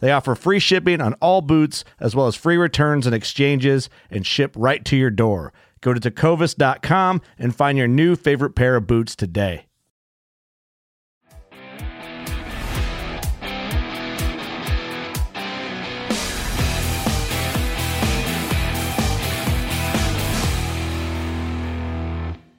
They offer free shipping on all boots, as well as free returns and exchanges, and ship right to your door. Go to tecovas.com and find your new favorite pair of boots today.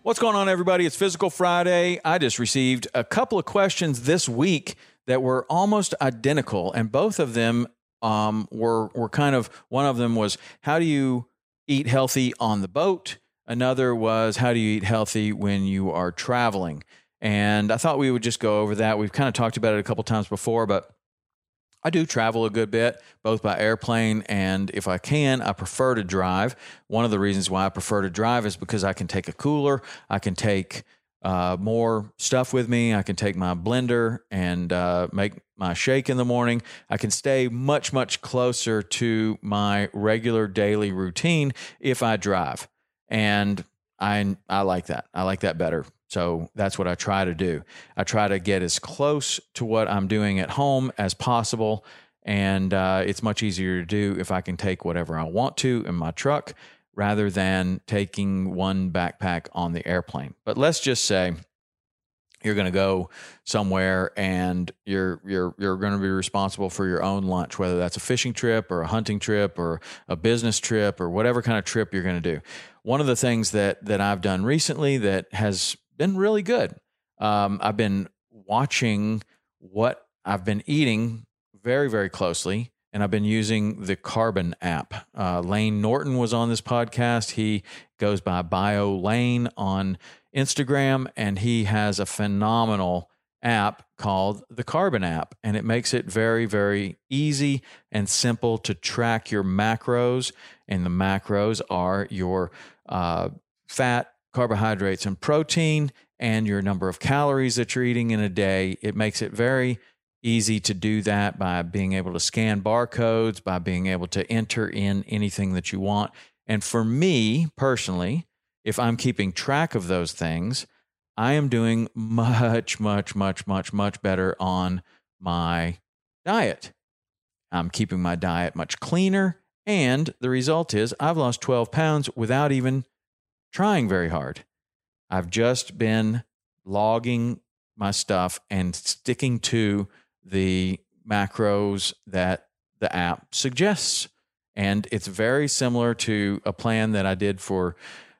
What's going on, everybody? It's Physical Friday. I just received a couple of questions this week that were almost identical, and both of them um, were were kind of one of them was how do you eat healthy on the boat? Another was how do you eat healthy when you are traveling? And I thought we would just go over that. We've kind of talked about it a couple times before, but I do travel a good bit, both by airplane and if I can, I prefer to drive. One of the reasons why I prefer to drive is because I can take a cooler, I can take uh, more stuff with me. I can take my blender and uh, make my shake in the morning. I can stay much, much closer to my regular daily routine if I drive. And I, I like that. I like that better. So that's what I try to do. I try to get as close to what I'm doing at home as possible. And uh, it's much easier to do if I can take whatever I want to in my truck rather than taking one backpack on the airplane. But let's just say you're going to go somewhere and you're you're you're going to be responsible for your own lunch whether that's a fishing trip or a hunting trip or a business trip or whatever kind of trip you're going to do one of the things that that I've done recently that has been really good um, I've been watching what I've been eating very very closely and I've been using the Carbon app. Uh, Layne Norton was on this podcast. He goes by BioLayne on Instagram, and he has a phenomenal app called the Carbon app, and it makes it very, very easy and simple to track your macros. And the macros are your uh, fat, carbohydrates, and protein, and your number of calories that you're eating in a day. It makes it very easy to do that by being able to scan barcodes, by being able to enter in anything that you want. And for me personally, if I'm keeping track of those things, I am doing much, much, much, much, much better on my diet. I'm keeping my diet much cleaner. And the result is I've lost 12 pounds without even trying very hard. I've just been logging my stuff and sticking to the macros that the app suggests. And it's very similar to a plan that I did for,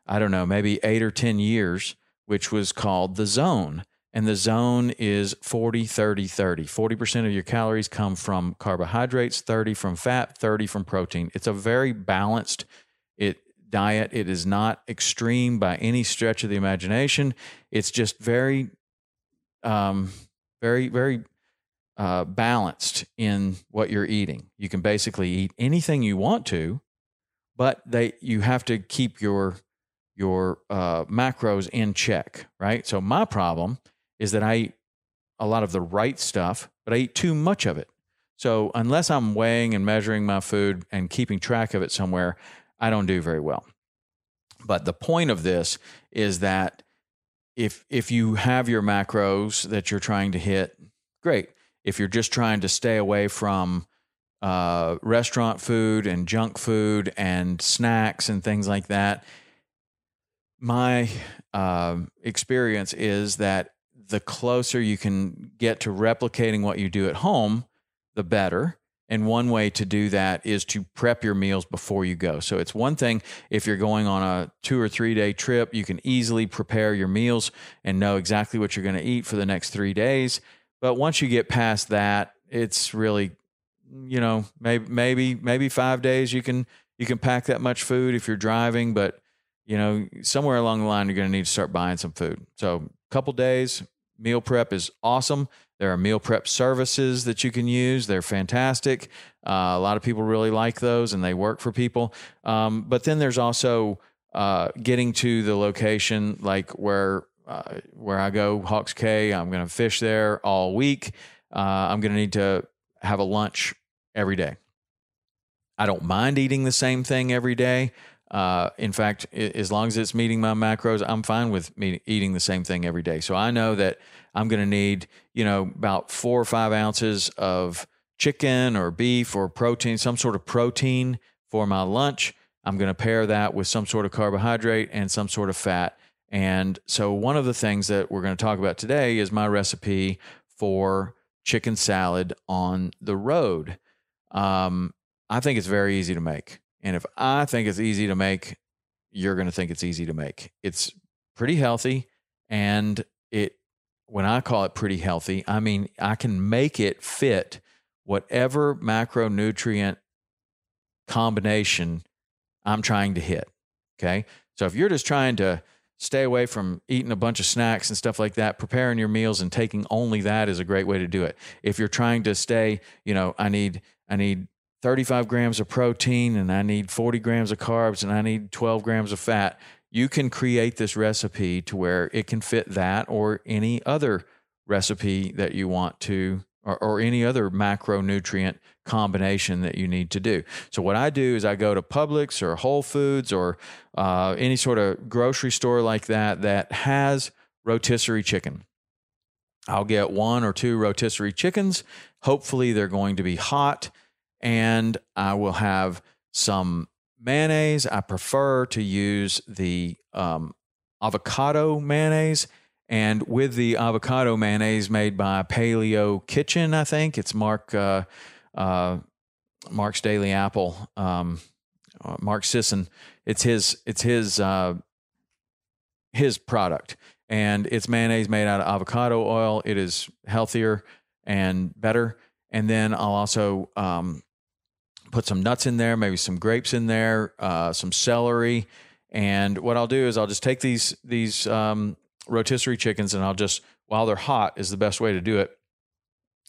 I don't know, maybe eight or 10 years, which was called the zone. And the zone is 40, 30, 30. 40% of your calories come from carbohydrates, 30 from fat, 30 from protein. It's a very balanced it, diet. It is not extreme by any stretch of the imagination. It's just very, um, very, very uh, balanced in what you're eating. You can basically eat anything you want to, but they you have to keep your your uh, macros in check, right? So my problem is that I eat a lot of the right stuff, but I eat too much of it. So unless I'm weighing and measuring my food and keeping track of it somewhere, I don't do very well. But the point of this is that if if you have your macros that you're trying to hit, great. If you're just trying to stay away from uh, restaurant food and junk food and snacks and things like that, my uh, experience is that the closer you can get to replicating what you do at home, the better. And one way to do that is to prep your meals before you go. So it's one thing if you're going on a two or three day trip, you can easily prepare your meals and know exactly what you're going to eat for the next three days. But once you get past that, it's really, you know, maybe maybe maybe five days you can you can pack that much food if you're driving, but you know somewhere along the line you're going to need to start buying some food. So a couple days meal prep is awesome. There are meal prep services that you can use. They're fantastic. Uh, a lot of people really like those and they work for people. Um, but then there's also uh, getting to the location like where uh, where I go, Hawks Cay. I'm going to fish there all week. Uh, I'm going to need to have a lunch every day. I don't mind eating the same thing every day. Uh, in fact, as long as it's meeting my macros, I'm fine with me eating the same thing every day. So I know that I'm going to need, you know, about four or five ounces of chicken or beef or protein, some sort of protein for my lunch. I'm going to pair that with some sort of carbohydrate and some sort of fat. And so, one of the things that we're going to talk about today is my recipe for chicken salad on the road. Um, I think it's very easy to make. And if I think it's easy to make, you're going to think it's easy to make. It's pretty healthy. And it, when I call it pretty healthy, I mean, I can make it fit whatever macronutrient combination I'm trying to hit. Okay. So if you're just trying to stay away from eating a bunch of snacks and stuff like that, preparing your meals and taking only that is a great way to do it. If you're trying to stay, you know, I need, I need 35 grams of protein and I need 40 grams of carbs and I need 12 grams of fat, you can create this recipe to where it can fit that or any other recipe that you want to, or, or any other macronutrient combination that you need to do. So, what I do is I go to Publix or Whole Foods or uh, any sort of grocery store like that that has rotisserie chicken. I'll get one or two rotisserie chickens. Hopefully, they're going to be hot and I will have some mayonnaise. I prefer to use the um, avocado mayonnaise. And with the avocado mayonnaise made by Paleo Kitchen, I think it's Mark uh, uh, Mark's Daily Apple, um, uh, Mark Sisson. It's his it's his uh, his product, and it's mayonnaise made out of avocado oil. It is healthier and better. And then I'll also um, put some nuts in there, maybe some grapes in there, uh, some celery. And what I'll do is I'll just take these these um, rotisserie chickens and I'll just while they're hot is the best way to do it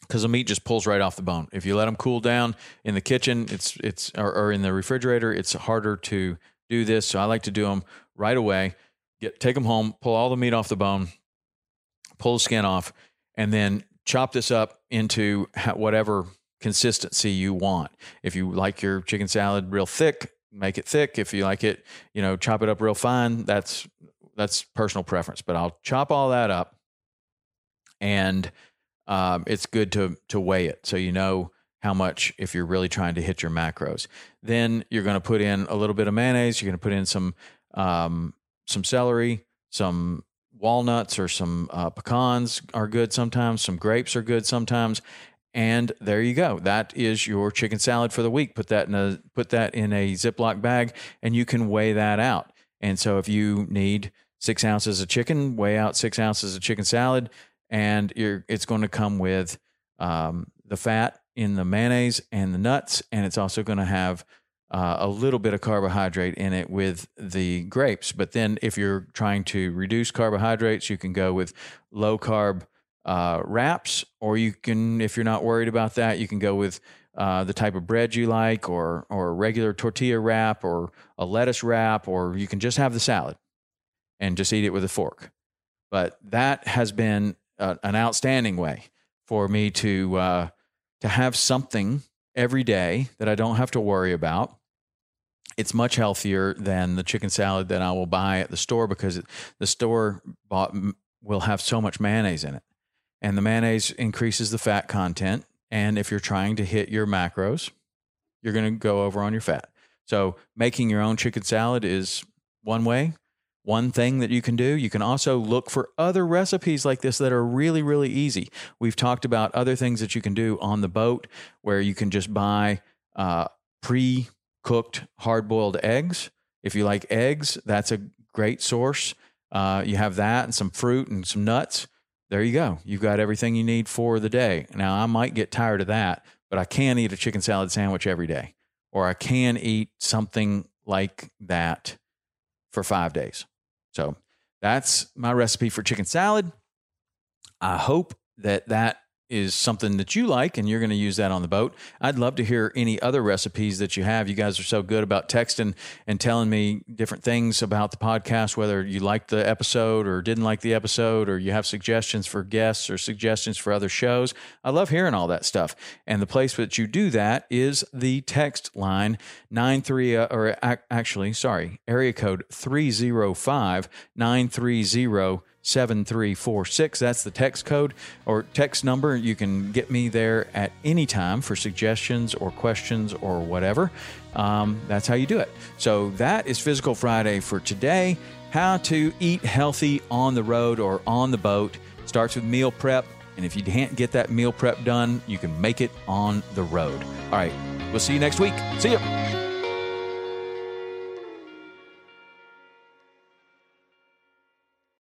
because the meat just pulls right off the bone. If you let them cool down in the kitchen, it's it's or, or in the refrigerator, it's harder to do this. So I like to do them right away. Get take them home, pull all the meat off the bone, pull the skin off, and then chop this up into whatever consistency you want. If you like your chicken salad real thick, make it thick. If you like it, you know, chop it up real fine. That's that's personal preference. But I'll chop all that up, and um, it's good to to weigh it so you know how much if you're really trying to hit your macros. Then you're going to put in a little bit of mayonnaise. You're going to put in some um, some celery, some walnuts or some uh, pecans are good sometimes. Some grapes are good sometimes, and there you go. That is your chicken salad for the week. Put that in a put that in a Ziploc bag, and you can weigh that out. And so, if you need six ounces of chicken, weigh out six ounces of chicken salad, and it's going to come with um, the fat in the mayonnaise and the nuts, and it's also going to have uh, a little bit of carbohydrate in it with the grapes. But then, if you're trying to reduce carbohydrates, you can go with low carb uh, wraps, or you can, if you're not worried about that, you can go with uh, the type of bread you like, or or a regular tortilla wrap, or a lettuce wrap, or you can just have the salad and just eat it with a fork. But that has been a, an outstanding way for me to uh, to have something every day that I don't have to worry about. it's much healthier than the chicken salad that I will buy at the store because the store bought will have so much mayonnaise in it. And the mayonnaise increases the fat content. And if you're trying to hit your macros, you're going to go over on your fat. So making your own chicken salad is one way, one thing that you can do. You can also look for other recipes like this that are really, really easy. We've talked about other things that you can do on the boat where you can just buy uh, pre cooked hard boiled eggs. If you like eggs, that's a great source. Uh, you have that and some fruit and some nuts. There you go. You've got everything you need for the day. Now, I might get tired of that, but I can eat a chicken salad sandwich every day, or I can eat something like that for five days. So that's my recipe for chicken salad. I hope that that is something that you like and you're going to use that on the boat. I'd love to hear any other recipes that you have. You guys are so good about texting and telling me different things about the podcast, whether you liked the episode or didn't like the episode, or you have suggestions for guests or suggestions for other shows. I love hearing all that stuff. And the place that you do that is the text line 93, uh, or actually, sorry, area code 305 930 7346. That's the text code or text number. You can get me there at any time for suggestions or questions or whatever. Um, that's how you do it. So that is Physical Friday for today. How to eat healthy on the road or on the boat starts with meal prep. And if you can't get that meal prep done, you can make it on the road. All right. We'll see you next week. See you.